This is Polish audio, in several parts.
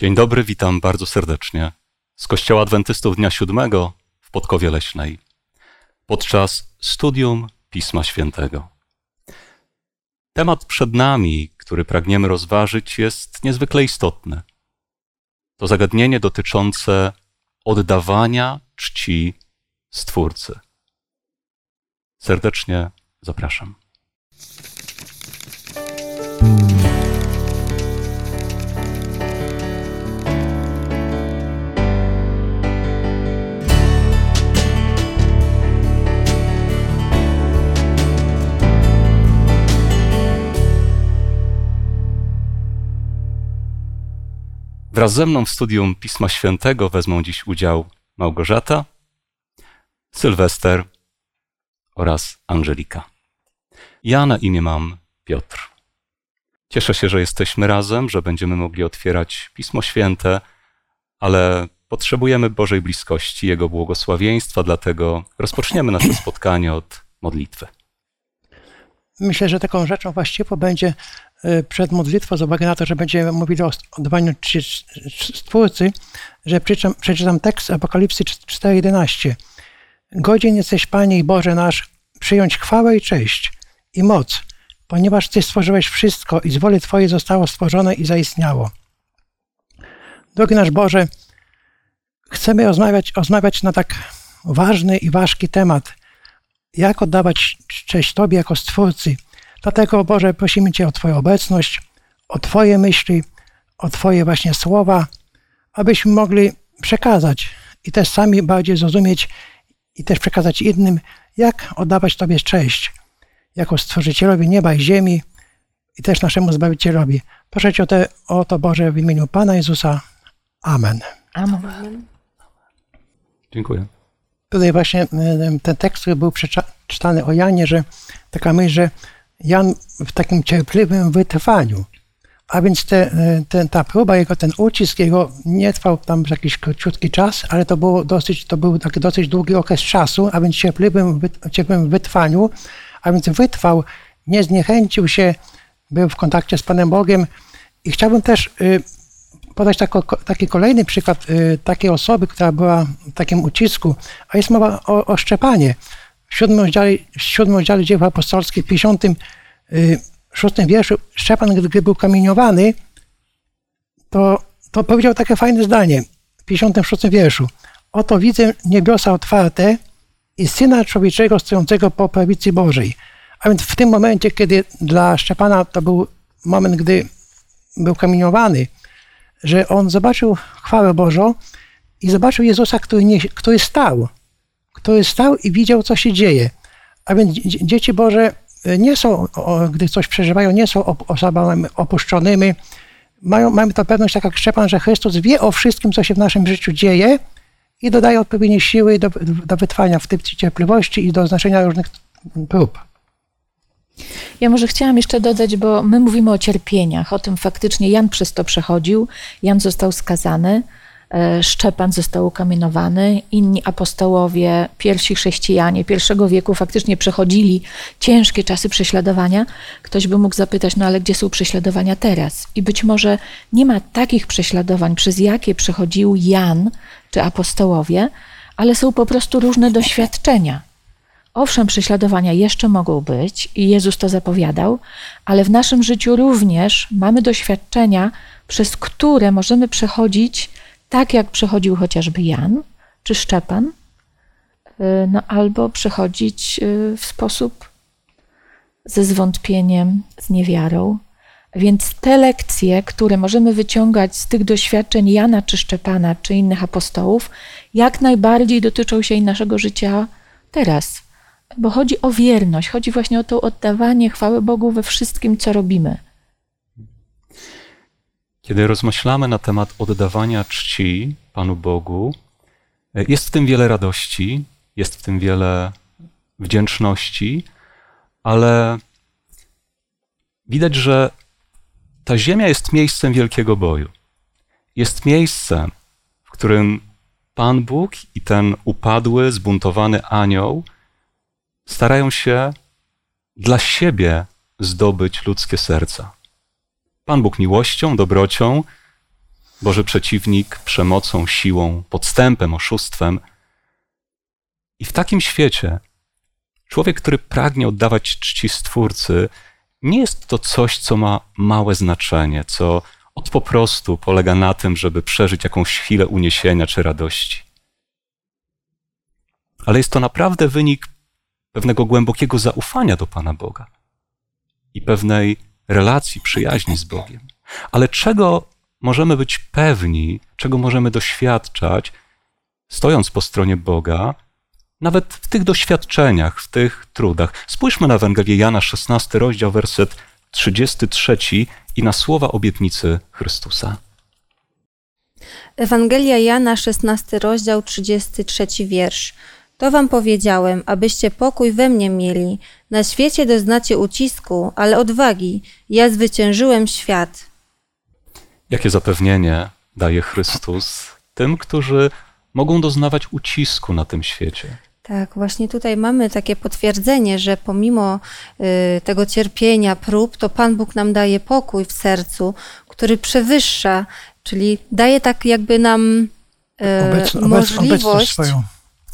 Dzień dobry, witam bardzo serdecznie z Kościoła Adwentystów Dnia Siódmego w Podkowie Leśnej podczas studium Pisma Świętego. Temat przed nami, który pragniemy rozważyć, jest niezwykle istotny. To zagadnienie dotyczące oddawania czci Stwórcy. Serdecznie zapraszam. Wraz ze mną w studium Pisma Świętego wezmą dziś udział Małgorzata, Sylwester oraz Angelika. Ja na imię mam Piotr. Cieszę się, że jesteśmy razem, że będziemy mogli otwierać Pismo Święte, ale potrzebujemy Bożej bliskości, Jego błogosławieństwa, dlatego rozpoczniemy nasze spotkanie od modlitwy. Myślę, że taką rzeczą właściwą będzie przed modlitwą, z uwagi na to, że będziemy mówili o oddawaniu Stwórcy, że przeczytam, przeczytam tekst Apokalipsy 4.11. Godzien jesteś, Panie i Boże nasz, przyjąć chwałę i cześć i moc, ponieważ Ty stworzyłeś wszystko i z woli Twojej zostało stworzone i zaistniało. Drogi nasz Boże, chcemy rozmawiać, rozmawiać na tak ważny i ważki temat, jak oddawać cześć Tobie jako Stwórcy. Dlatego, Boże, prosimy Cię o Twoją obecność, o Twoje myśli, o Twoje właśnie słowa, abyśmy mogli przekazać i też sami bardziej zrozumieć i też przekazać innym, jak oddawać Tobie cześć jako Stworzycielowi nieba i ziemi i też naszemu Zbawicielowi. Proszę Cię o, te, o to, Boże, w imieniu Pana Jezusa. Amen. Amen. Dziękuję. Tutaj właśnie ten tekst, który był przeczytany o Janie, że taka myśl, że Jan w takim cierpliwym wytrwaniu, a więc te, te, ta próba, jego ten ucisk, jego nie trwał tam jakiś króciutki czas, ale to, było dosyć, to był taki dosyć długi okres czasu, a więc cierpliwym, cierpliwym wytrwaniu, a więc wytrwał, nie zniechęcił się, był w kontakcie z Panem Bogiem i chciałbym też podać tako, taki kolejny przykład y, takiej osoby, która była w takim ucisku, a jest mowa o, o Szczepanie. W siódmym rozdziale, w siódmym rozdziale dzieł apostolskich, w 56 y, wierszu, Szczepan, gdy był kamieniowany, to, to powiedział takie fajne zdanie w 56 wierszu. Oto widzę niebiosa otwarte i Syna Człowieczego stojącego po prawicy Bożej. A więc w tym momencie, kiedy dla Szczepana to był moment, gdy był kamieniowany, że on zobaczył chwałę Bożą i zobaczył Jezusa, który, nie, który stał, który stał i widział, co się dzieje. A więc dzieci Boże nie są, gdy coś przeżywają, nie są osobami opuszczonymi. Mają, mamy to pewność, tak jak Szczepan, że Chrystus wie o wszystkim, co się w naszym życiu dzieje i dodaje odpowiednie siły do, do wytrwania w tej cierpliwości i do znaczenia różnych prób. Ja może chciałam jeszcze dodać, bo my mówimy o cierpieniach, o tym faktycznie Jan przez to przechodził, Jan został skazany, e, Szczepan został ukamienowany, inni apostołowie, pierwsi chrześcijanie pierwszego wieku faktycznie przechodzili ciężkie czasy prześladowania. Ktoś by mógł zapytać, no ale gdzie są prześladowania teraz? I być może nie ma takich prześladowań, przez jakie przechodził Jan czy apostołowie, ale są po prostu różne doświadczenia. Owszem, prześladowania jeszcze mogą być i Jezus to zapowiadał, ale w naszym życiu również mamy doświadczenia, przez które możemy przechodzić tak, jak przechodził chociażby Jan czy Szczepan, y, no, albo przechodzić y, w sposób ze zwątpieniem, z niewiarą. Więc te lekcje, które możemy wyciągać z tych doświadczeń Jana czy Szczepana czy innych apostołów, jak najbardziej dotyczą się i naszego życia teraz bo chodzi o wierność, chodzi właśnie o to oddawanie chwały Bogu we wszystkim, co robimy. Kiedy rozmyślamy na temat oddawania czci Panu Bogu, jest w tym wiele radości, jest w tym wiele wdzięczności, ale widać, że ta ziemia jest miejscem wielkiego boju. Jest miejscem, w którym Pan Bóg i ten upadły, zbuntowany anioł starają się dla siebie zdobyć ludzkie serca. Pan Bóg miłością, dobrocią Boży przeciwnik przemocą, siłą, podstępem, oszustwem. I w takim świecie człowiek, który pragnie oddawać czci Stwórcy, nie jest to coś, co ma małe znaczenie, co od po prostu polega na tym, żeby przeżyć jakąś chwilę uniesienia czy radości. Ale jest to naprawdę wynik pewnego głębokiego zaufania do Pana Boga i pewnej relacji, przyjaźni z Bogiem. Ale czego możemy być pewni, czego możemy doświadczać, stojąc po stronie Boga, nawet w tych doświadczeniach, w tych trudach. Spójrzmy na Ewangelię Jana, 16 rozdział, werset 33 i na słowa obietnicy Chrystusa. Ewangelia Jana, 16 rozdział, 33 wiersz. To wam powiedziałem, abyście pokój we mnie mieli. Na świecie doznacie ucisku, ale odwagi. Ja zwyciężyłem świat. Jakie zapewnienie daje Chrystus tym, którzy mogą doznawać ucisku na tym świecie? Tak, właśnie tutaj mamy takie potwierdzenie, że pomimo y, tego cierpienia, prób, to Pan Bóg nam daje pokój w sercu, który przewyższa, czyli daje tak jakby nam y, Obec, obec, możliwość, obecność swoją.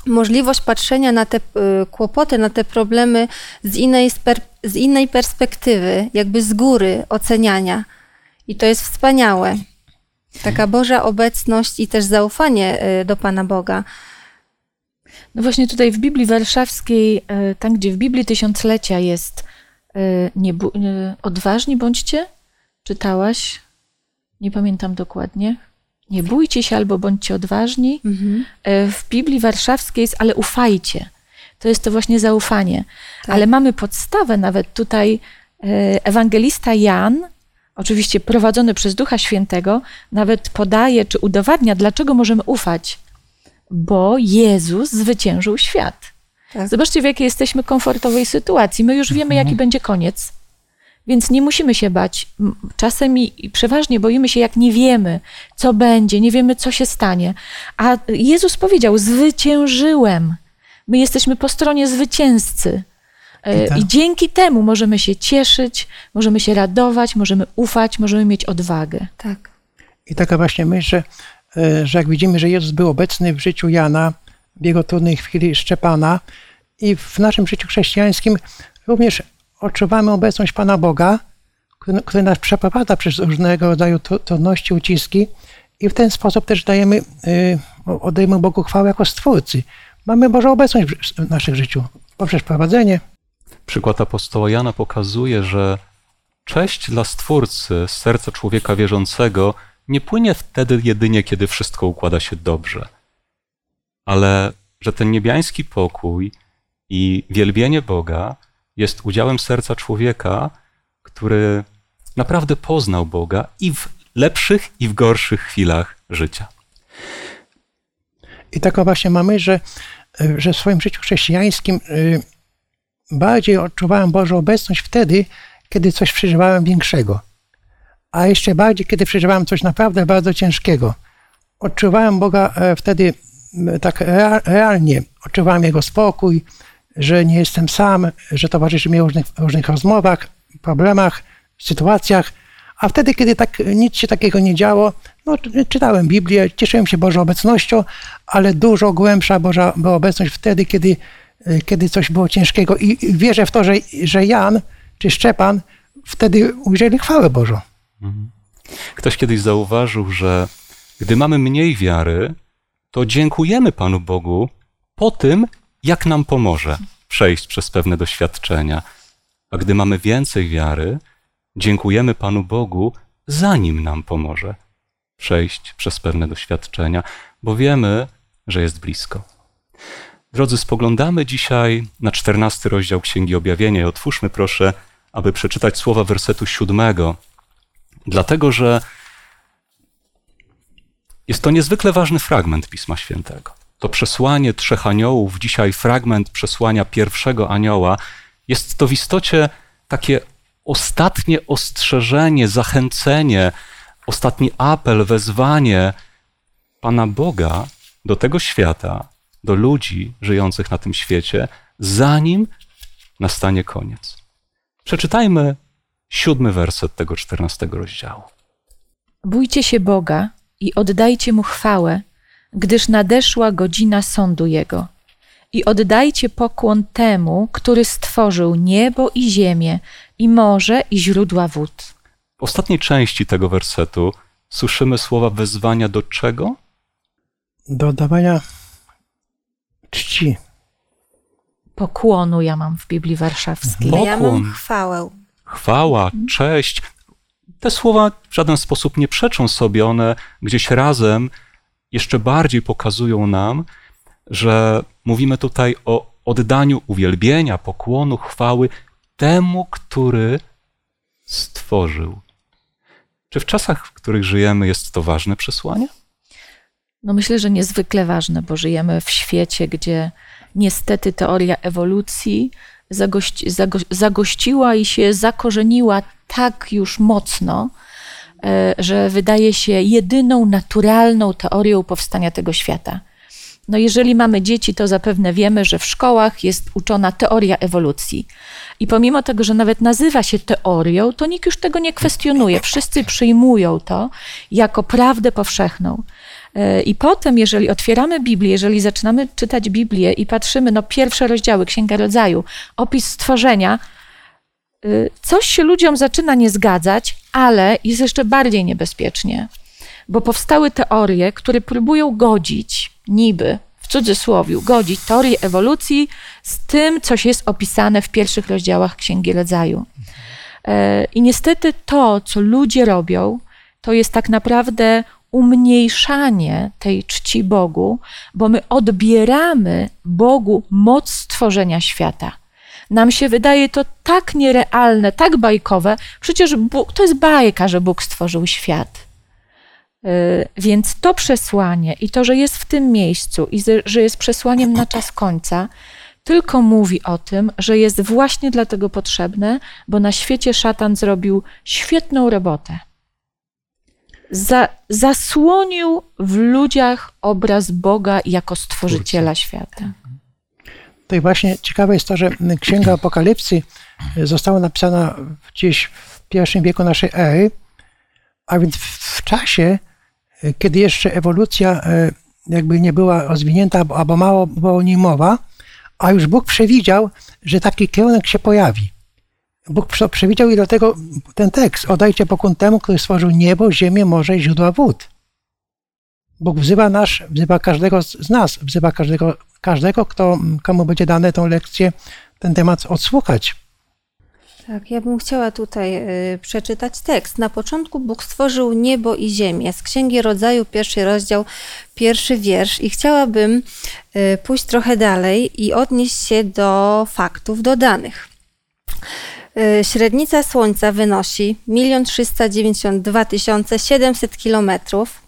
Możliwość patrzenia na te y, kłopoty, na te problemy z innej, z innej perspektywy, jakby z góry oceniania. I to jest wspaniałe. Taka Boża obecność i też zaufanie y, do Pana Boga. No właśnie tutaj w Biblii Warszawskiej, e, tam gdzie w Biblii Tysiąclecia jest nie, odważni bądźcie, czytałaś? Nie pamiętam dokładnie. Nie bójcie się albo bądźcie odważni. Mhm. E, W Biblii Warszawskiej jest, ale ufajcie. To jest to właśnie zaufanie. Tak. Ale mamy podstawę nawet tutaj. e, Ewangelista Jan, oczywiście prowadzony przez Ducha Świętego, nawet podaje czy udowadnia, dlaczego możemy ufać. Bo Jezus zwyciężył świat. Tak. Zobaczcie, w jakiej jesteśmy komfortowej sytuacji. My już wiemy, jaki będzie koniec. Więc nie musimy się bać. Czasem i, przeważnie boimy się, jak nie wiemy, co będzie, nie wiemy, co się stanie. A Jezus powiedział: Zwyciężyłem. My jesteśmy po stronie zwycięzcy. E, I tak. I dzięki temu możemy się cieszyć, możemy się radować, możemy ufać, możemy mieć odwagę. Tak. I taka właśnie myśl, że, e, że jak widzimy, że Jezus był obecny w życiu Jana, w jego trudnej chwili Szczepana i w naszym życiu chrześcijańskim również odczuwamy obecność Pana Boga, który, który nas przeprowadza przez różnego rodzaju tru- trudności, uciski i w ten sposób też dajemy, e, oddajemy Bogu chwałę jako Stwórcy. Mamy Bożą obecność w naszym życiu poprzez prowadzenie, Przykład apostoła Jana pokazuje, że cześć dla Stwórcy z serca człowieka wierzącego nie płynie wtedy jedynie, kiedy wszystko układa się dobrze, ale że ten niebiański pokój i wielbienie Boga jest udziałem serca człowieka, który naprawdę poznał Boga i w lepszych, i w gorszych chwilach życia. I taką właśnie mamy, że, że w swoim życiu chrześcijańskim y, bardziej odczuwałem Bożą obecność wtedy, kiedy coś przeżywałem większego. A jeszcze bardziej, kiedy przeżywałem coś naprawdę bardzo ciężkiego. Odczuwałem Boga e, wtedy tak rea- realnie. Odczuwałem Jego spokój, że nie jestem sam, że towarzyszy mi w różnych, różnych rozmowach, problemach, sytuacjach. A wtedy, kiedy tak nic się takiego nie działo, no, czy- czytałem Biblię, cieszyłem się Bożą obecnością, ale dużo głębsza Boża była obecność wtedy, kiedy, kiedy coś było ciężkiego. I wierzę w to, że, że Jan czy Szczepan wtedy ujrzeli chwałę Bożą. Ktoś kiedyś zauważył, że gdy mamy mniej wiary, to dziękujemy Panu Bogu po tym, jak nam pomoże przejść przez pewne doświadczenia. A gdy mamy więcej wiary, dziękujemy Panu Bogu, zanim nam pomoże przejść przez pewne doświadczenia, bo wiemy, że jest blisko. Drodzy, spoglądamy dzisiaj na czternasty rozdział Księgi Objawienia i otwórzmy proszę, aby przeczytać słowa wersetu siódmego, dlatego że jest to niezwykle ważny fragment Pisma Świętego. To przesłanie trzech aniołów, dzisiaj fragment przesłania pierwszego anioła, jest to w istocie takie ostatnie ostrzeżenie, zachęcenie, ostatni apel, wezwanie Pana Boga do tego świata, do ludzi żyjących na tym świecie, zanim nastanie koniec. Przeczytajmy siódmy werset tego czternastego rozdziału. Bójcie się Boga i oddajcie mu chwałę, gdyż nadeszła godzina sądu jego. I oddajcie pokłon temu, który stworzył niebo i ziemię, i morze, i źródła wód. W ostatniej części tego wersetu słyszymy słowa wezwania do czego? Do oddawania czci. Pokłonu ja mam w Biblii Warszawskiej. Mhm. A ja Pokłon. mam chwałę. Chwała, cześć. Te słowa w żaden sposób nie przeczą sobie, one gdzieś razem jeszcze bardziej pokazują nam, że mówimy tutaj o oddaniu uwielbienia, pokłonu, chwały temu, który stworzył. Czy w czasach, w których żyjemy, jest to ważne przesłanie? No myślę, że niezwykle ważne, bo żyjemy w świecie, gdzie niestety teoria ewolucji zagości, zago, zagościła i się zakorzeniła tak już mocno, że wydaje się jedyną naturalną teorią powstania tego świata. No jeżeli mamy dzieci, to zapewne wiemy, że w szkołach jest uczona teoria ewolucji. I pomimo tego, że nawet nazywa się teorią, to nikt już tego nie kwestionuje. Wszyscy przyjmują to jako prawdę powszechną. E, I potem, jeżeli otwieramy Biblię, jeżeli zaczynamy czytać Biblię i patrzymy, no pierwsze rozdziały, Księga Rodzaju, opis stworzenia, coś się ludziom zaczyna nie zgadzać, ale jest jeszcze bardziej niebezpiecznie, bo powstały teorie, które próbują godzić, niby, w cudzysłowie, godzić teorię ewolucji z tym, co jest opisane w pierwszych rozdziałach Księgi Rodzaju. E, I niestety to, co ludzie robią, to jest tak naprawdę umniejszanie tej czci Bogu, bo my odbieramy Bogu moc stworzenia świata. Nam się wydaje to tak nierealne, tak bajkowe. Przecież Bóg, to jest bajka, że Bóg stworzył świat. Yy, Więc to przesłanie i to, że jest w tym miejscu i że- jest przesłaniem na czas końca, tylko mówi o tym, że jest właśnie dlatego potrzebne, bo na świecie szatan zrobił świetną robotę. Za, zasłonił w ludziach obraz Boga jako stworzyciela świata. I właśnie ciekawe jest to, że Księga Apokalipsy została napisana gdzieś w pierwszym wieku naszej ery, a więc w czasie, kiedy jeszcze ewolucja e, jakby nie była rozwinięta, albo- mało było o niej mowa, a już Bóg przewidział, że taki kierunek się pojawi. Bóg prze- przewidział i dlatego ten tekst, oddajcie pokłon temu, który stworzył niebo, ziemię, morze i źródła wód. Bóg wzywa nas, wzywa każdego z nas, wzywa każdego, każdego kto, komu będzie dane tą lekcję, ten temat odsłuchać. Tak, ja bym chciała tutaj y, przeczytać tekst. Na początku Bóg stworzył niebo i ziemię. Z Księgi Rodzaju, pierwszy rozdział, pierwszy wiersz. I chciałabym y, pójść trochę dalej i odnieść się do faktów dodanych. Y, Średnica Słońca wynosi 1 392 700 kilometrów,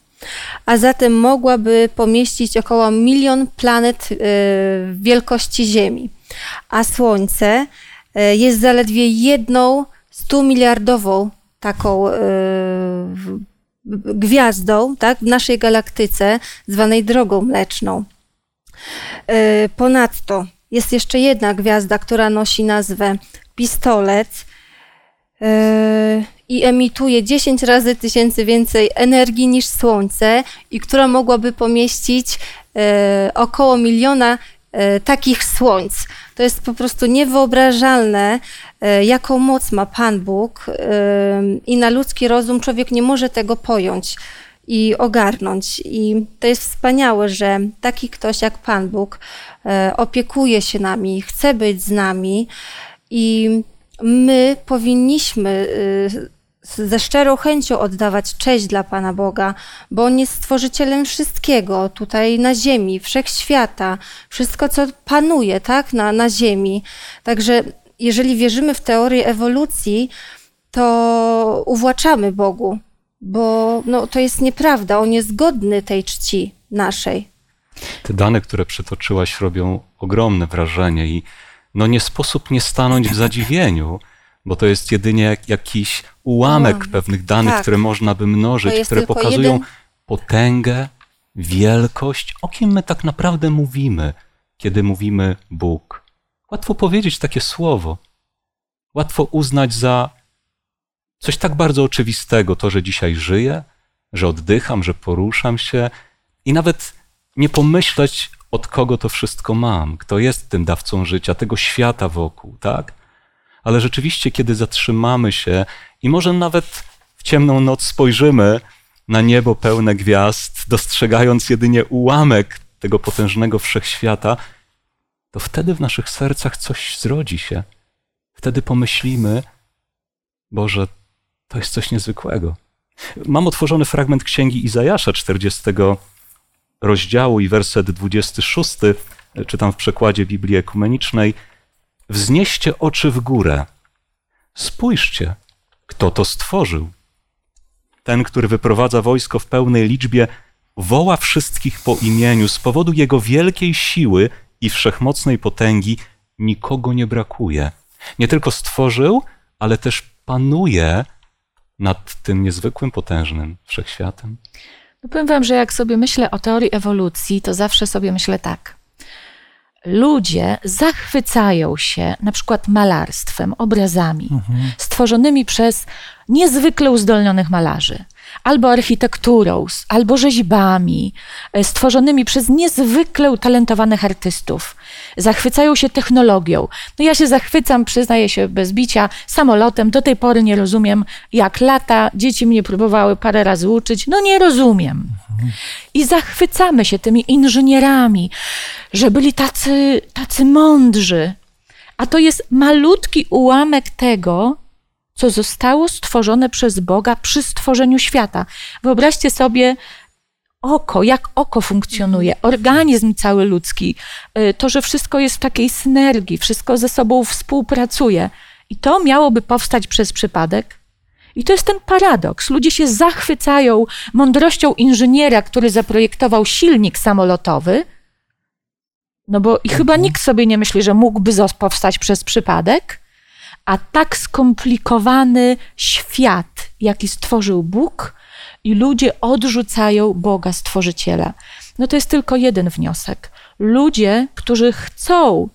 a zatem mogłaby pomieścić około milion planet y, wielkości Ziemi. A Słońce y, jest zaledwie jedną 100 miliardową taką w- gwiazdą tak, w naszej galaktyce, zwanej Drogą Mleczną. Ponadto jest jeszcze jedna gwiazda, która nosi nazwę Pistolet i emituje 10 razy tysięcy więcej energii niż Słońce i która mogłaby pomieścić y, około miliona y, takich słońc. To jest po prostu niewyobrażalne, y, jaką moc ma Pan Bóg y, i na ludzki rozum człowiek nie może tego pojąć i ogarnąć. I to jest wspaniałe, że taki ktoś jak Pan Bóg e, opiekuje się nami, chce być z nami i my powinniśmy y, ze szczerą chęcią oddawać cześć dla Pana Boga, bo On jest stworzycielem wszystkiego tutaj na ziemi, wszechświata, wszystko, co panuje tak, na, na ziemi. Także jeżeli wierzymy w teorię ewolucji, to uwłaczamy Bogu, bo no, to jest nieprawda. On jest godny tej czci naszej. Te dane, które przytoczyłaś, robią ogromne wrażenie i no nie sposób nie stanąć w zadziwieniu, bo to jest jedynie jak- jakiś ułamek pewnych danych, tak. które można by mnożyć, które pokazują jeden- potęgę, wielkość, o kim my tak naprawdę mówimy, kiedy mówimy Bóg. Łatwo powiedzieć takie słowo. Łatwo uznać za coś tak bardzo oczywistego, to, że dzisiaj żyję, że oddycham, że poruszam się i nawet nie pomyśleć, od kogo to wszystko mam, kto jest tym dawcą życia, tego świata wokół, tak? Ale rzeczywiście, kiedy zatrzymamy się i może nawet w ciemną noc spojrzymy na niebo pełne gwiazd, dostrzegając jedynie ułamek tego potężnego wszechświata, to wtedy w naszych sercach coś zrodzi się. Wtedy pomyślimy, Boże, to jest coś niezwykłego. Mam otworzony fragment księgi Izajasza 40 rozdziału i werset 26, czytam w przekładzie Biblii Ekumenicznej. Wznieście oczy w górę. Spójrzcie, kto to stworzył. Ten, który wyprowadza wojsko w pełnej liczbie, woła wszystkich po imieniu. Z powodu jego wielkiej siły i wszechmocnej potęgi nikogo nie brakuje. Nie tylko stworzył, ale też panuje nad tym niezwykłym, potężnym wszechświatem. No powiem wam, że jak sobie myślę o teorii ewolucji, to zawsze sobie myślę tak. Ludzie zachwycają się na przykład malarstwem, obrazami Mhm. stworzonymi przez niezwykle uzdolnionych malarzy, albo architekturą, albo rzeźbami e, stworzonymi przez niezwykle utalentowanych artystów. Zachwycają się technologią. No ja się zachwycam, przyznaję się bez bicia, samolotem. Do tej pory nie rozumiem, jak lata. Dzieci mnie próbowały parę razy uczyć. No nie rozumiem. I zachwycamy się tymi inżynierami, że byli tacy, tacy mądrzy. A to jest malutki ułamek tego, co zostało stworzone przez Boga przy stworzeniu świata. Wyobraźcie sobie oko, jak oko funkcjonuje, organizm cały ludzki, y, to, że wszystko jest w takiej synergii, wszystko ze sobą współpracuje. I to miałoby powstać przez przypadek. I to jest ten paradoks. Ludzie się zachwycają mądrością inżyniera, który zaprojektował silnik samolotowy, no bo i chyba nikt sobie nie myśli, że mógłby powstać przez przypadek, a tak skomplikowany świat, jaki stworzył Bóg, i ludzie odrzucają Boga Stworzyciela. No to jest tylko jeden wniosek. Ludzie, którzy chcą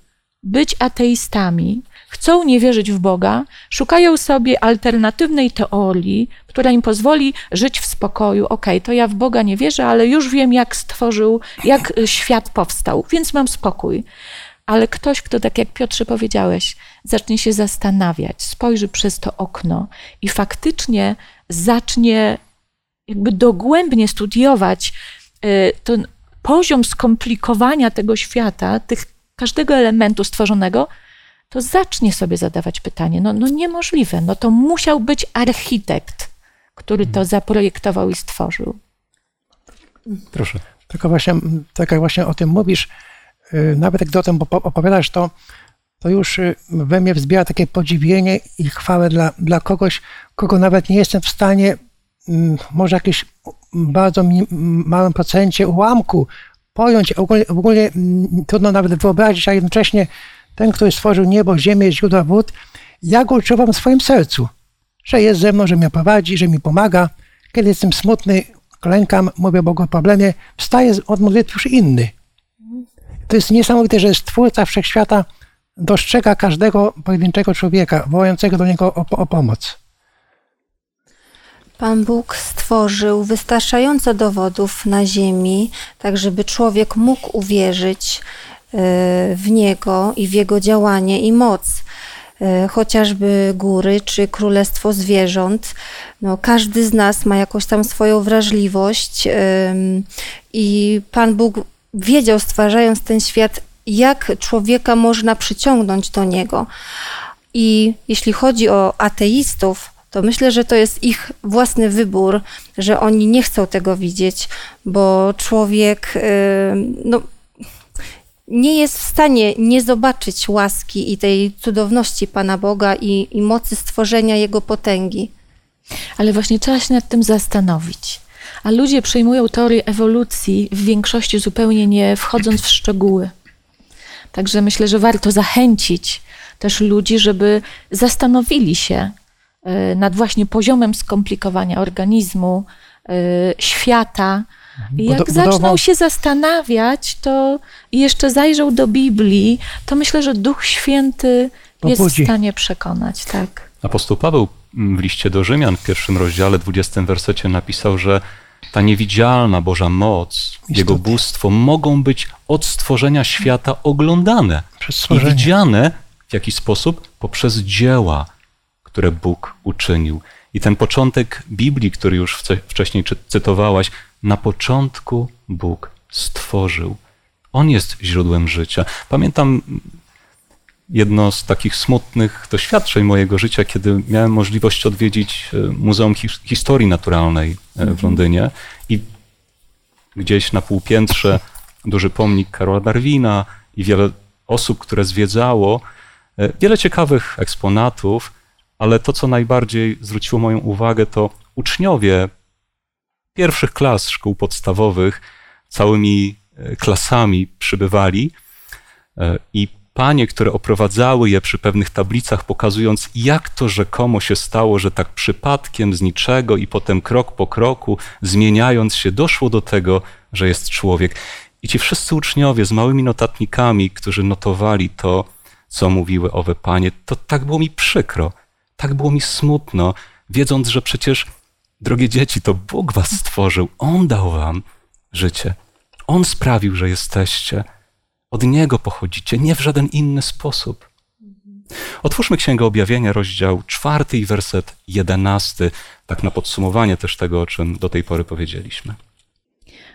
być ateistami, chcą nie wierzyć w Boga, szukają sobie alternatywnej teorii, która im pozwoli żyć w spokoju. Okej, to ja w Boga nie wierzę, ale już wiem, jak stworzył, jak y, świat powstał, więc mam spokój. Ale ktoś, kto, tak jak Piotrze powiedziałeś, zacznie się zastanawiać, spojrzy przez to okno i faktycznie zacznie jakby dogłębnie studiować y, ten poziom skomplikowania tego świata, tych, każdego elementu stworzonego, to zacznie sobie zadawać pytanie, no, no niemożliwe, no to musiał być architekt, który to zaprojektował i stworzył. Proszę. Tylko właśnie, tak jak właśnie o tym mówisz, y, nawet jak o tym opo- opowiadasz, to, to już y, we mnie wzbiera takie podziwienie i chwałę dla, dla kogoś, kogo nawet nie jestem w stanie, mm, może jakieś bardzo małym procencie ułamku pojąć, ogólnie, ogólnie mm, trudno nawet wyobrazić, a jednocześnie ten, który stworzył niebo, ziemię, źródła wód, ja go odczuwam w swoim sercu, że jest ze mną, że mnie prowadzi, że mi pomaga. Kiedy jestem smutny, klękam, mówię Bogu o problemie, wstaje od modlitwy już inny. To jest niesamowite, że Stwórca Wszechświata dostrzega każdego pojedynczego człowieka, wołającego do Niego o, o pomoc. Pan Bóg stworzył wystarczająco dowodów na ziemi, tak żeby człowiek mógł uwierzyć w Niego i w Jego działanie i moc. E, Chociażby góry czy królestwo zwierząt. No, każdy z nas ma jakąś tam swoją wrażliwość em, i Pan Bóg wiedział, stwarzając ten świat, jak człowieka można przyciągnąć do Niego. I jeśli chodzi o ateistów, to myślę, że to jest ich własny wybór, że oni nie chcą tego widzieć, bo człowiek no, nie jest w stanie nie zobaczyć łaski i tej cudowności Pana Boga i, i mocy stworzenia Jego potęgi. Ale właśnie trzeba się nad tym zastanowić. A ludzie przyjmują teorię ewolucji w większości zupełnie nie wchodząc w szczegóły. Także myślę, że warto zachęcić też ludzi, żeby zastanowili się y, nad właśnie poziomem skomplikowania organizmu, y, świata. I jak Budo- zaczną się zastanawiać, to i jeszcze zajrzą do Biblii, to myślę, że Duch Święty jest w stanie przekonać, tak. Apostoł Paweł w liście do Rzymian w pierwszym rozdziale, 20 wersecie napisał, że ta niewidzialna Boża moc, Jego bóstwo mogą być od stworzenia świata oglądane i widziane w jaki sposób? Poprzez dzieła, które Bóg uczynił. I ten początek Biblii, który już wcześniej cytowałaś, na początku Bóg stworzył. On jest źródłem życia. Pamiętam jedno z takich smutnych doświadczeń mojego życia, kiedy miałem możliwość odwiedzić e, Muzeum Historii Naturalnej e, w mhm. Londynie i gdzieś na półpiętrze duży pomnik Karola Darwina i wiele osób, które zwiedzało, e, wiele ciekawych eksponatów, ale to, co najbardziej zwróciło moją uwagę, to uczniowie pierwszych klas szkół podstawowych całymi klasami przybywali i panie, które oprowadzały je przy pewnych tablicach, pokazując, jak to rzekomo się stało, że tak przypadkiem z niczego i potem krok po kroku, zmieniając się, doszło do tego, że jest człowiek. I ci wszyscy uczniowie z małymi notatnikami, którzy notowali to, co mówiły owe panie, to tak było mi przykro, tak było mi smutno, wiedząc, że przecież, drogie dzieci, to Bóg was stworzył, On dał wam życie, On sprawił, że jesteście. Od Niego pochodzicie, nie w żaden inny sposób. Otwórzmy Księgę Objawienia, rozdział czwarty i werset jedenasty, tak na podsumowanie też tego, o czym do tej pory powiedzieliśmy.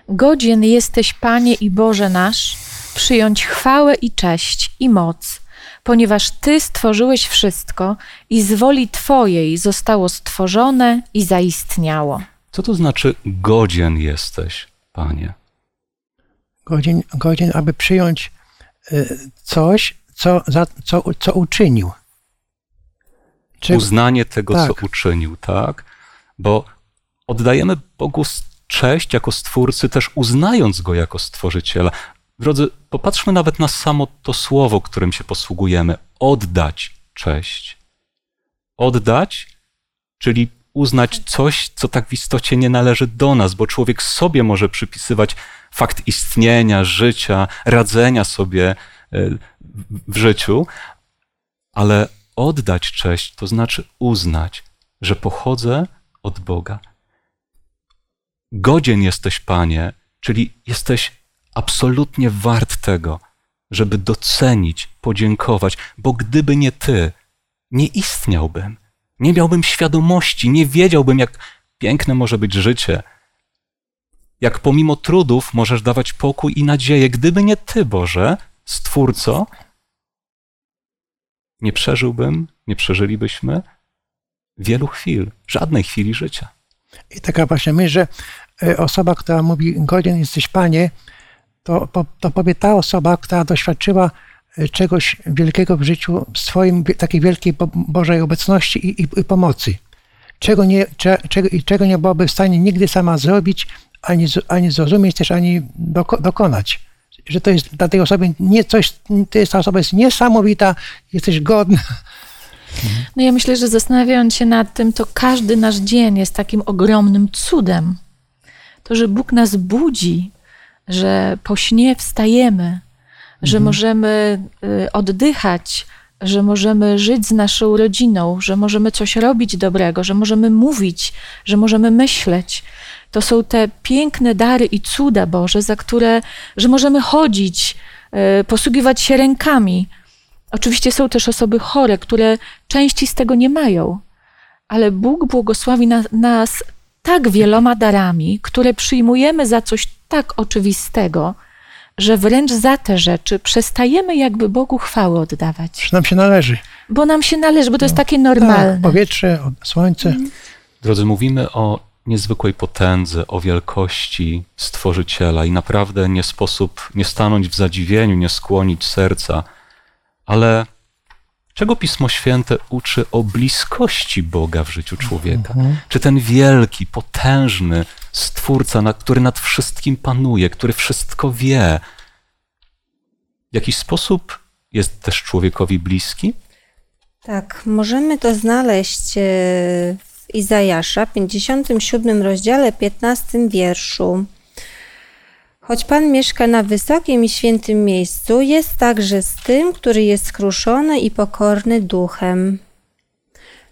Godzien jesteś, Panie i Boże nasz, przyjąć chwałę i cześć i moc, ponieważ Ty stworzyłeś wszystko i z woli Twojej zostało stworzone i zaistniało. Co to znaczy godzien jesteś, Panie? godzin, godzin aby przyjąć y, coś, co, za, co, co uczynił. Czy... Uznanie tego, tak. co uczynił, tak? Bo oddajemy Bogu cześć jako Stwórcy, też uznając Go jako Stworzyciela. Drodzy, popatrzmy nawet na samo to słowo, którym się posługujemy. Oddać cześć. Oddać, czyli uznać coś, co tak w istocie nie należy do nas, bo człowiek sobie może przypisywać fakt istnienia, życia, radzenia sobie e, w życiu, ale oddać cześć to znaczy uznać, że pochodzę od Boga. Godzien jesteś, Panie, czyli jesteś absolutnie wart tego, żeby docenić, podziękować, bo gdyby nie Ty, nie istniałbym, nie miałbym świadomości, nie wiedziałbym, jak piękne może być życie jak pomimo trudów możesz dawać pokój i nadzieję. Gdyby nie Ty, Boże, Stwórco, nie przeżyłbym, nie przeżylibyśmy wielu chwil, żadnej chwili życia. I taka właśnie myśl, że e, osoba, która mówi, godzien jesteś Panie, to, to powie ta osoba, która doświadczyła e, czegoś wielkiego w życiu, w swoim takiej wielkiej Bożej obecności i, i, i pomocy. Czego nie, czego, czego nie byłaby w stanie nigdy sama zrobić, ani, ani zrozumieć też, ani doko, dokonać. Że to jest dla tej osoby nie coś, to jest, ta osoba jest niesamowita, jesteś godna. No ja myślę, że zastanawiając się nad tym, to każdy nasz dzień jest takim ogromnym cudem. To, że Bóg nas budzi, że po śnie wstajemy, że mhm. możemy y, oddychać, że możemy żyć z naszą rodziną, że możemy coś robić dobrego, że możemy mówić, że możemy myśleć, to są te piękne dary i cuda Boże, za które, że możemy chodzić, e, posługiwać się rękami. Oczywiście są też osoby chore, które części z tego nie mają, ale Bóg błogosławi na, nas tak wieloma darami, które przyjmujemy za coś tak oczywistego, że wręcz za te rzeczy przestajemy jakby Bogu chwały oddawać. Że nam się należy. Bo nam się należy, bo to no, jest takie normalne. Tak, powietrze, słońce. Drodzy, mówimy o niezwykłej potędze, o wielkości Stworzyciela i naprawdę nie sposób nie stanąć w zadziwieniu, nie skłonić serca, ale czego Pismo Święte uczy o bliskości Boga w życiu człowieka? Mhm. Czy ten wielki, potężny Stwórca, który nad wszystkim panuje, który wszystko wie, w jakiś sposób jest też człowiekowi bliski? Tak, możemy to znaleźć e, w Izajasza, 57 rozdziale, 15 wierszu. Choć Pan mieszka na wysokim i świętym miejscu, jest także z tym, który jest skruszony i pokorny duchem.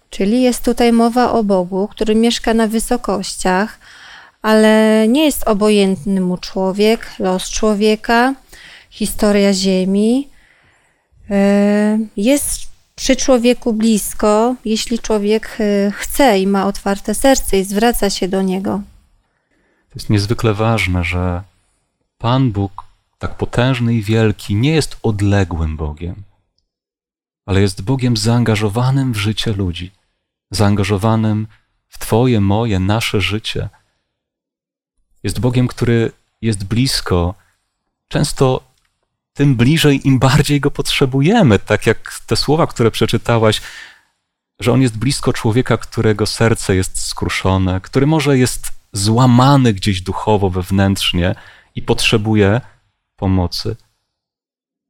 Czyli jest tutaj mowa o Bogu, który mieszka na wysokościach, ale nie jest obojętny mu człowiek, los człowieka, historia Ziemi. E, jest przy człowieku blisko, jeśli człowiek e, chce i ma otwarte serce i zwraca się do niego. To jest niezwykle ważne, że Pan Bóg, tak potężny i wielki, nie jest odległym Bogiem, ale jest Bogiem zaangażowanym w życie ludzi, zaangażowanym w Twoje, moje, nasze życie. Jest Bogiem, który jest blisko, często tym bliżej, im bardziej go potrzebujemy. Tak jak te słowa, które przeczytałaś, że on jest blisko człowieka, którego serce jest skruszone, który może jest złamany gdzieś duchowo, wewnętrznie i potrzebuje pomocy.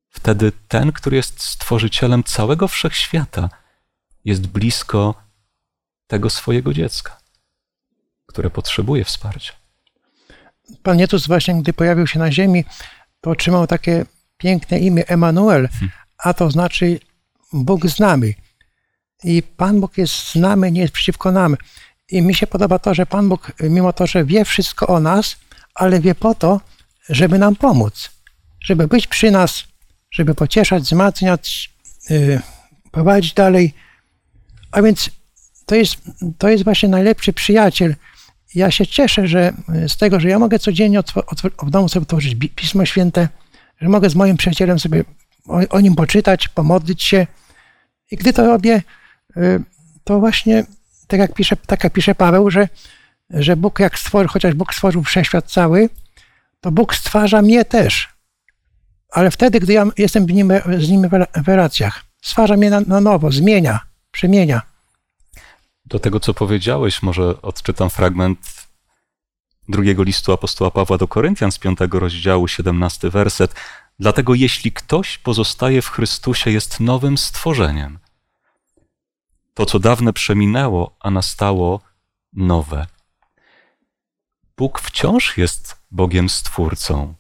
Wtedy ten, który jest stworzycielem całego wszechświata, jest blisko tego swojego dziecka, które potrzebuje wsparcia. Pan Jezus właśnie, gdy pojawił się na ziemi, to otrzymał takie piękne imię Emanuel, a to znaczy Bóg z nami. I Pan Bóg jest z nami, nie jest przeciwko nam. I mi się podoba to, że Pan Bóg, mimo to, że wie wszystko o nas, ale wie po to, żeby nam pomóc, żeby być przy nas, żeby pocieszać, wzmacniać, yy, prowadzić dalej. A więc to jest, to jest właśnie najlepszy przyjaciel. Ja się cieszę że z tego, że ja mogę codziennie w domu sobie otworzyć Pismo Święte, że mogę z moim przyjacielem sobie o, o nim poczytać, pomodlić się. I gdy to robię, y, to właśnie tak jak pisze, tak jak pisze Paweł, że, że Bóg jak stworzył, chociaż Bóg stworzył wszechświat cały, to Bóg stwarza mnie też. Ale wtedy, gdy ja jestem nim, z nim w relacjach, stwarza mnie na, na nowo, zmienia, przemienia. Do tego, co powiedziałeś, może odczytam fragment drugiego listu apostoła Pawła do Koryntian z piątego rozdziału, 17 werset. Dlatego jeśli ktoś pozostaje w Chrystusie, jest nowym stworzeniem. To, co dawne przeminęło, a nastało nowe. Bóg wciąż jest Bogiem Stwórcą,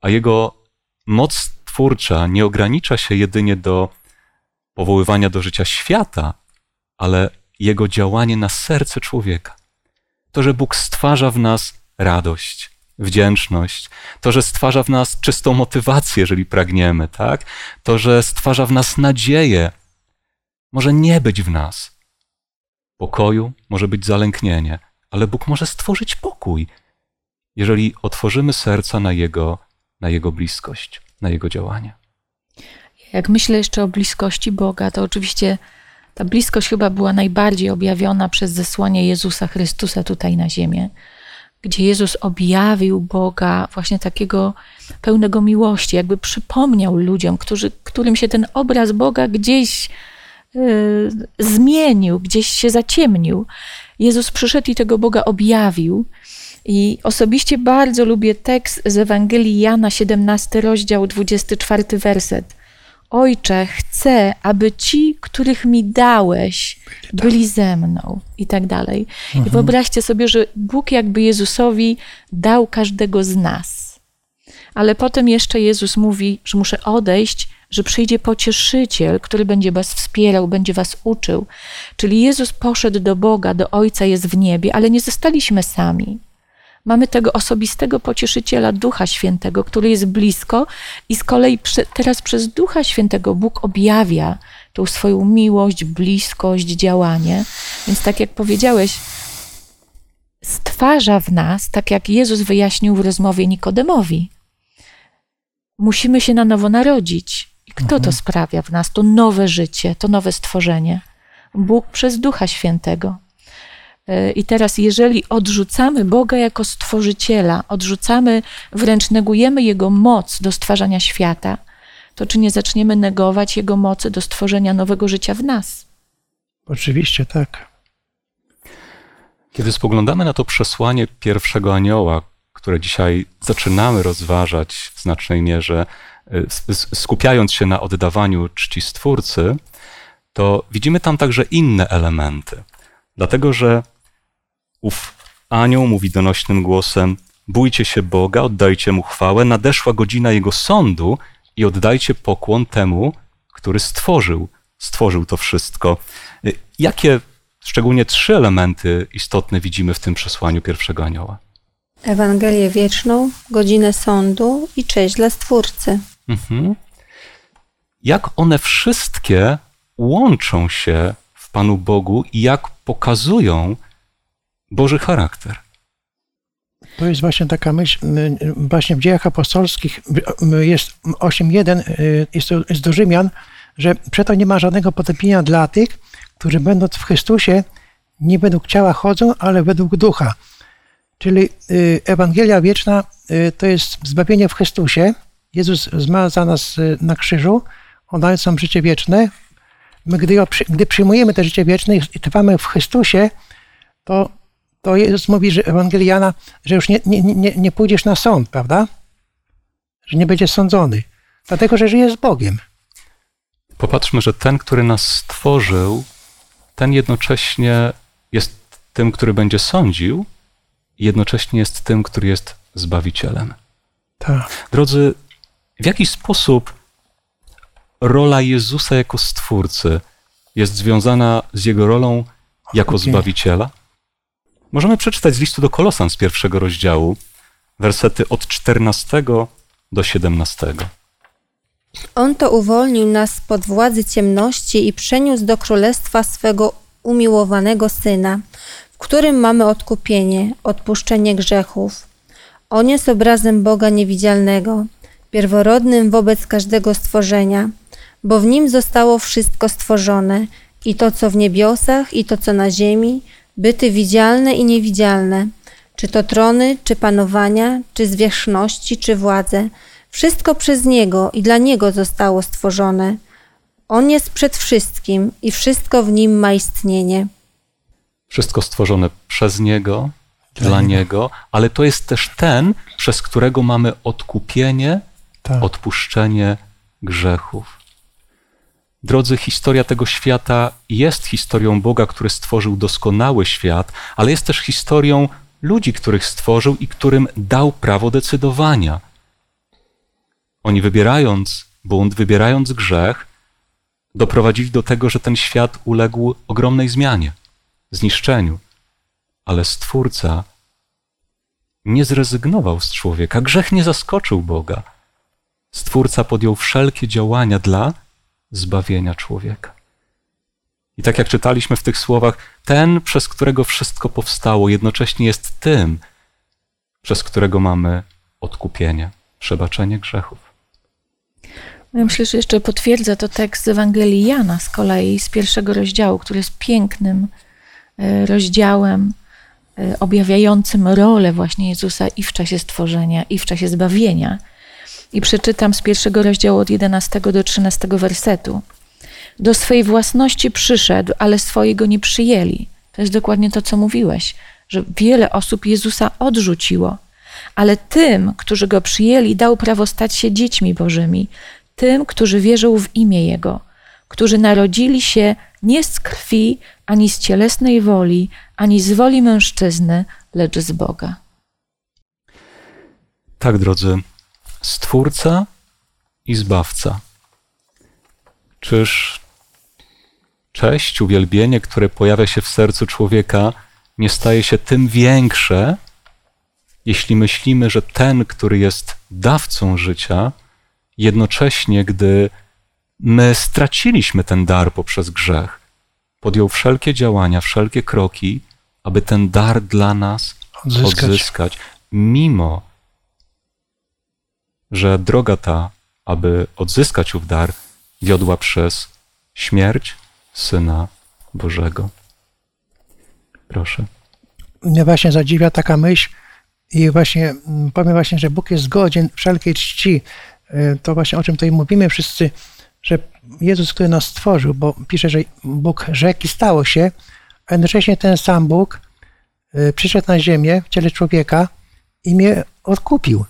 a Jego moc twórcza nie ogranicza się jedynie do powoływania do życia świata, ale Jego działanie na serce człowieka. To, że Bóg stwarza w nas radość, wdzięczność, to, że stwarza w nas czystą motywację, jeżeli pragniemy, tak? To, że stwarza w nas nadzieję, może nie być w nas pokoju, może być zalęknienie, ale Bóg może stworzyć pokój, jeżeli otworzymy serca na Jego, na Jego bliskość, na Jego działanie. Jak myślę jeszcze o bliskości Boga, to oczywiście ta bliskość chyba była najbardziej objawiona przez zesłanie Jezusa Chrystusa tutaj na ziemię, gdzie Jezus objawił Boga właśnie takiego pełnego miłości, jakby przypomniał ludziom, którzy, którym się ten obraz Boga gdzieś yy, zmienił, gdzieś się zaciemnił. Jezus przyszedł i tego Boga objawił. I osobiście bardzo lubię tekst z Ewangelii Jana, 17 rozdział, 24 werset. Ojcze, chcę, aby ci, których mi dałeś, byli ze mną i tak dalej. Mhm. I wyobraźcie sobie, że Bóg jakby Jezusowi dał każdego z nas. Ale potem jeszcze Jezus mówi, że muszę odejść, że przyjdzie pocieszyciel, który będzie was wspierał, będzie was uczył. Czyli Jezus poszedł do Boga, do Ojca jest w niebie, ale nie zostaliśmy sami. Mamy tego osobistego pocieszyciela Ducha Świętego, który jest blisko i z kolei teraz przez Ducha Świętego Bóg objawia tą swoją miłość, bliskość, działanie. Więc tak jak powiedziałeś, stwarza w nas, tak jak Jezus wyjaśnił w rozmowie Nikodemowi. Musimy się na nowo narodzić. I kto mhm. to sprawia w nas? To nowe życie, to nowe stworzenie. Bóg przez Ducha Świętego. E, I teraz, jeżeli odrzucamy Boga jako stworzyciela, odrzucamy, wręcz negujemy Jego moc do stwarzania świata, to czy nie zaczniemy negować Jego mocy do stworzenia nowego życia w nas? Oczywiście tak. Kiedy spoglądamy na to przesłanie pierwszego anioła, które dzisiaj zaczynamy rozważać w znacznej mierze, skupiając się na oddawaniu czci Stwórcy, to widzimy tam także inne elementy. Dlatego, że ów anioł mówi donośnym głosem: Bójcie się Boga, oddajcie mu chwałę, nadeszła godzina jego sądu i oddajcie pokłon temu, który stworzył stworzył to wszystko. Jakie szczególnie trzy elementy istotne widzimy w tym przesłaniu pierwszego anioła? Ewangelię wieczną, godzinę sądu i cześć dla Stwórcy. Mhm. Jak one wszystkie łączą się w Panu Bogu i jak pokazują Boży charakter? To jest właśnie taka myśl, właśnie w dziejach apostolskich jest 8.1, jest, to, jest do Rzymian, że przeto nie ma żadnego potępienia dla tych, którzy będąc w Chrystusie nie według ciała chodzą, ale według ducha. Czyli y, Ewangelia wieczna y, to jest zbawienie w Chrystusie. Jezus zmarł za nas y, na krzyżu, on daje nam życie wieczne. My, gdy, gdy przyjmujemy to życie wieczne i trwamy w Chrystusie, to, to Jezus mówi, że Ewangeliana, że już nie, nie, nie, nie pójdziesz na sąd, prawda? Że nie będziesz sądzony, dlatego że żyjesz z Bogiem. Popatrzmy, że ten, który nas stworzył, ten jednocześnie jest tym, który będzie sądził, i jednocześnie jest tym, który jest zbawicielem. Tak. Drodzy, w jaki sposób rola Jezusa jako stwórcy jest związana z jego rolą jako okay. zbawiciela? Możemy przeczytać z listu do Kolosan z pierwszego rozdziału, wersety od 14 do 17. On to uwolnił nas spod władzy ciemności i przeniósł do królestwa swego umiłowanego Syna, w którym mamy odkupienie, odpuszczenie grzechów. On jest obrazem Boga niewidzialnego, pierworodnym wobec każdego stworzenia, bo w nim zostało wszystko stworzone, i to, co w niebiosach, i to, co na ziemi, byty widzialne i niewidzialne, czy to trony, czy panowania, czy zwierzchności, czy władze – wszystko przez Niego i dla Niego zostało stworzone. On jest przed wszystkim i wszystko w Nim ma istnienie. Wszystko stworzone przez Niego, dla, dla Niego, ale to jest też ten, przez którego mamy odkupienie, tak. odpuszczenie grzechów. Drodzy, historia tego świata jest historią Boga, który stworzył doskonały świat, ale jest też historią ludzi, których stworzył i którym dał prawo decydowania. Oni wybierając bunt, wybierając grzech, doprowadzili do tego, że ten świat uległ ogromnej zmianie, zniszczeniu. Ale Stwórca nie zrezygnował z człowieka. Grzech nie zaskoczył Boga. Stwórca podjął wszelkie działania dla zbawienia człowieka. I tak jak czytaliśmy w tych słowach, ten, przez którego wszystko powstało, jednocześnie jest tym, przez którego mamy odkupienie, przebaczenie grzechów. Ja myślę, że jeszcze potwierdza to tekst z Ewangelii Jana z kolei, z pierwszego rozdziału, który jest pięknym e, rozdziałem e, objawiającym rolę właśnie Jezusa i w czasie stworzenia, i w czasie zbawienia. I przeczytam z pierwszego rozdziału od 11 do 13 wersetu. Do swej własności przyszedł, ale swojego nie przyjęli. To jest dokładnie to, co mówiłeś, że wiele osób Jezusa odrzuciło, ale tym, którzy go przyjęli, dał prawo stać się dziećmi Bożymi, tym, którzy wierzą w imię Jego, którzy narodzili się nie z krwi, ani z cielesnej woli, ani z woli mężczyzny, lecz z Boga. Tak, drodzy, Stwórca i Zbawca. Czyż cześć, uwielbienie, które pojawia się w sercu człowieka, nie staje się tym większe, jeśli myślimy, że ten, który jest dawcą życia, jednocześnie, gdy my straciliśmy ten dar poprzez grzech, podjął wszelkie działania, wszelkie kroki, aby ten dar dla nas odzyskać, odzyskać mimo że droga ta, aby odzyskać ów dar, wiodła przez śmierć Syna Bożego. Proszę. Mnie właśnie zadziwia taka myśl i właśnie mm, powiem właśnie, że Bóg jest godzien wszelkiej czci E, to właśnie o czym tutaj mówimy wszyscy, że Jezus, który nas stworzył, bo pisze, że Bóg rzeki stało się, a jednocześnie ten sam Bóg e, przyszedł na ziemię w ciele człowieka i mnie odkupił.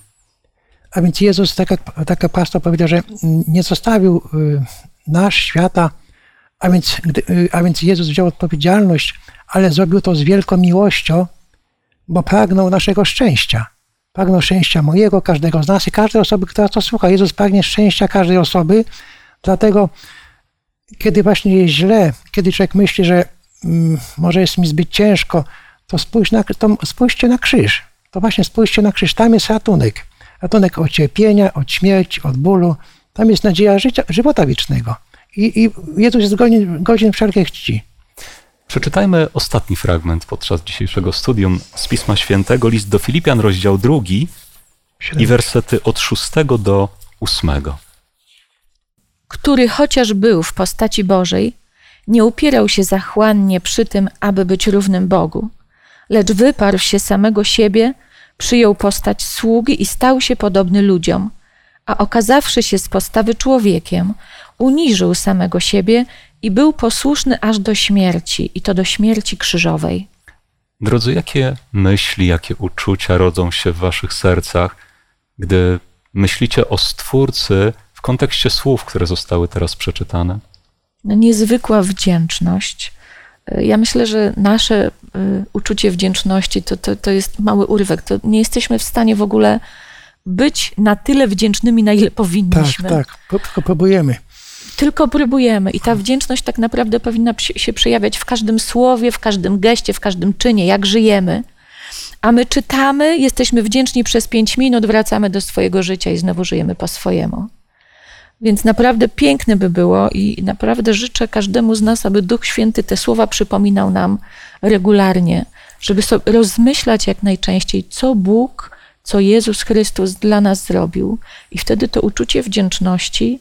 A więc Jezus, tak jak, tak jak pastor powiedział, że nie zostawił e, nasz świata, a więc, a więc Jezus wziął odpowiedzialność, ale zrobił to z wielką miłością, bo pragnął naszego szczęścia. Pragnę szczęścia mojego, każdego z nas i każdej osoby, która to słucha. Jezus pragnie szczęścia każdej osoby, dlatego kiedy właśnie jest źle, kiedy człowiek myśli, że mm, może jest mi zbyt ciężko, to, spójrz na, to spójrzcie na krzyż. To właśnie spójrzcie na krzyż. Tam jest ratunek. Ratunek od cierpienia, od śmierci, od bólu. Tam jest nadzieja życia, żywota wiecznego. I, i Jezus jest godzien, godzien wszelkiej czci. Przeczytajmy ostatni fragment podczas dzisiejszego studium z Pisma Świętego, list do Filipian, rozdział drugi i wersety od szóstego do ósmego. Który chociaż był w postaci Bożej, nie upierał się zachłannie przy tym, aby być równym Bogu, lecz wyparł się samego siebie, przyjął postać sługi i stał się podobny ludziom, a okazawszy się z postawy człowiekiem, uniżył samego siebie i był posłuszny aż do śmierci, i to do śmierci krzyżowej. Drodzy, jakie myśli, jakie uczucia rodzą się w waszych sercach, gdy myślicie o Stwórcy w kontekście słów, które zostały teraz przeczytane? No, niezwykła wdzięczność. Ja myślę, że nasze y, uczucie wdzięczności to, to, to jest mały urywek. To nie jesteśmy w stanie w ogóle być na tyle wdzięcznymi, na ile powinniśmy. Tak, tak. Tylko próbujemy. Tylko próbujemy. I ta wdzięczność tak naprawdę powinna się przejawiać w każdym słowie, w każdym geście, w każdym czynie, jak żyjemy. A my czytamy, jesteśmy wdzięczni przez pięć minut, wracamy do swojego życia i znowu żyjemy po swojemu. Więc naprawdę piękne by było i naprawdę życzę każdemu z nas, aby Duch Święty te słowa przypominał nam regularnie, żeby sobie rozmyślać jak najczęściej, co Bóg, co Jezus Chrystus dla nas zrobił. I wtedy to uczucie wdzięczności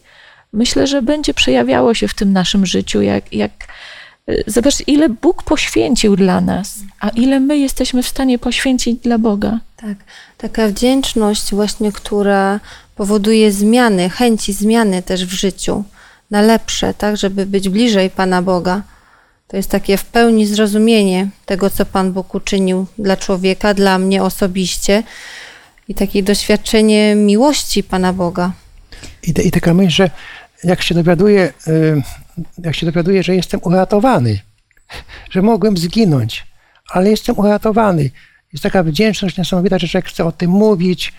myślę, że będzie przejawiało się w tym naszym życiu, jak, jak zobacz, ile Bóg poświęcił dla nas, a ile my jesteśmy w stanie poświęcić dla Boga. Tak, taka wdzięczność właśnie, która powoduje zmiany, chęci zmiany też w życiu na lepsze, tak, żeby być bliżej Pana Boga. To jest takie w pełni zrozumienie tego, co Pan Bóg uczynił dla człowieka, dla mnie osobiście i takie doświadczenie miłości Pana Boga. I, i taka myśl, że jak się dowiaduję, y, jak się dowiaduję, że jestem uratowany, że mogłem zginąć, ale jestem uratowany. Jest taka wdzięczność niesamowita, że człowiek chce o tym mówić,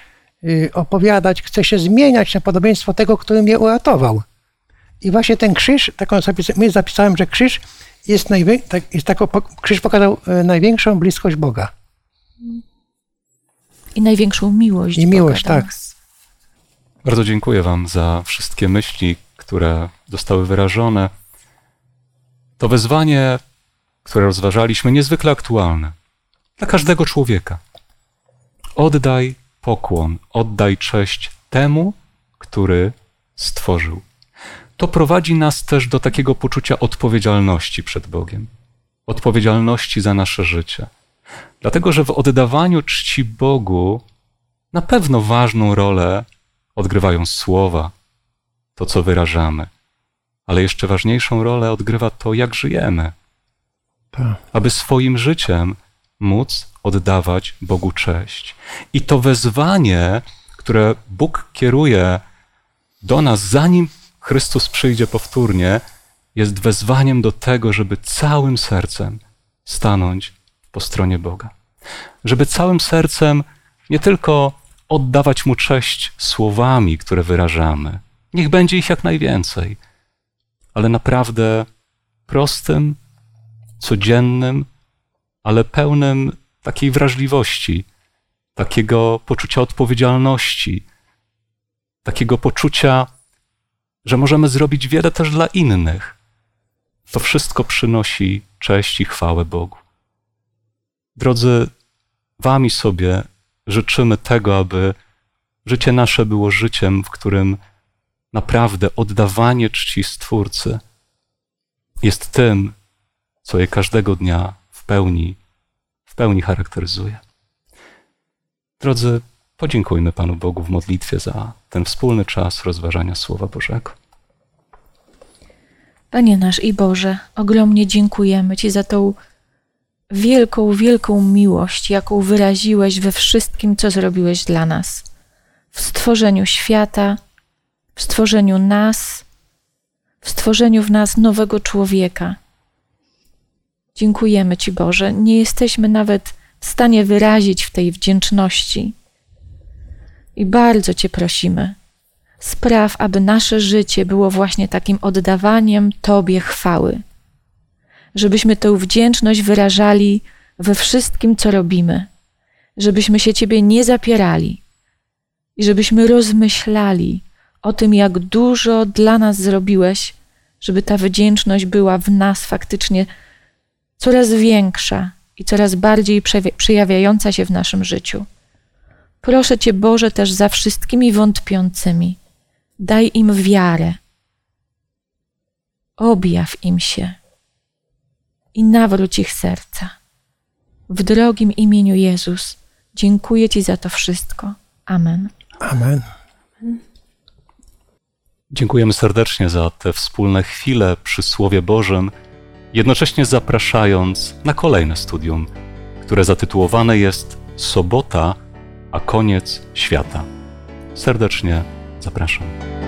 opowiadać, chce się zmieniać na podobieństwo tego, który mnie uratował. I właśnie ten krzyż, taką zapis, my zapisałem, że krzyż jest, najwię- tak, jest taką, krzyż pokazał y, największą bliskość Boga. I największą miłość. I miłość, Boga tak. Bardzo dziękuję Wam za wszystkie myśli, które zostały wyrażone. To wezwanie, które rozważaliśmy, niezwykle aktualne dla każdego człowieka. Oddaj pokłon, oddaj cześć temu, który stworzył. To prowadzi nas też do takiego poczucia odpowiedzialności przed Bogiem, odpowiedzialności za nasze życie. Dlatego, że w oddawaniu czci Bogu na pewno ważną rolę odgrywają słowa, to co wyrażamy, ale jeszcze ważniejszą rolę odgrywa to, jak żyjemy, Tak. aby swoim życiem móc oddawać Bogu cześć. I to wezwanie, które Bóg kieruje do nas, zanim Chrystus przyjdzie powtórnie, jest wezwaniem do tego, żeby całym sercem stanąć po stronie Boga. Żeby całym sercem nie tylko oddawać Mu cześć słowami, które wyrażamy, niech będzie ich jak najwięcej, ale naprawdę prostym, codziennym, ale pełnym takiej wrażliwości, takiego poczucia odpowiedzialności, takiego poczucia, że możemy zrobić wiele też dla innych. To wszystko przynosi cześć i chwałę Bogu. Drodzy, Wami sobie życzymy tego, aby życie nasze było życiem, w którym naprawdę oddawanie czci Stwórcy jest tym, co je każdego dnia w pełni, w pełni charakteryzuje. Drodzy, podziękujmy Panu Bogu w modlitwie za ten wspólny czas rozważania Słowa Bożego. Panie nasz i Boże, ogromnie dziękujemy Ci za tą wielką, wielką miłość, jaką wyraziłeś we wszystkim, co zrobiłeś dla nas. W stworzeniu świata, w stworzeniu nas, w stworzeniu w nas nowego człowieka. Dziękujemy Ci, Boże. Nie jesteśmy nawet w stanie wyrazić w tej wdzięczności. I bardzo Cię prosimy, Spraw, aby nasze życie było właśnie takim oddawaniem Tobie chwały. Żebyśmy tę wdzięczność wyrażali we wszystkim, co robimy. Żebyśmy się Ciebie nie zapierali i żebyśmy rozmyślali o tym, jak dużo dla nas zrobiłeś, żeby ta wdzięczność była w nas faktycznie coraz większa i coraz bardziej przejawiająca się w naszym życiu. Proszę Cię, Boże, też za wszystkimi wątpiącymi. Daj im wiarę. Objaw im się i nawróć ich serca. W drogim imieniu Jezus dziękuję Ci za to wszystko. Amen. Amen. Dziękujemy serdecznie za te wspólne chwile przy Słowie Bożym, jednocześnie zapraszając na kolejne studium, które zatytułowane jest Sobota, a koniec świata. Serdecznie zapraszam.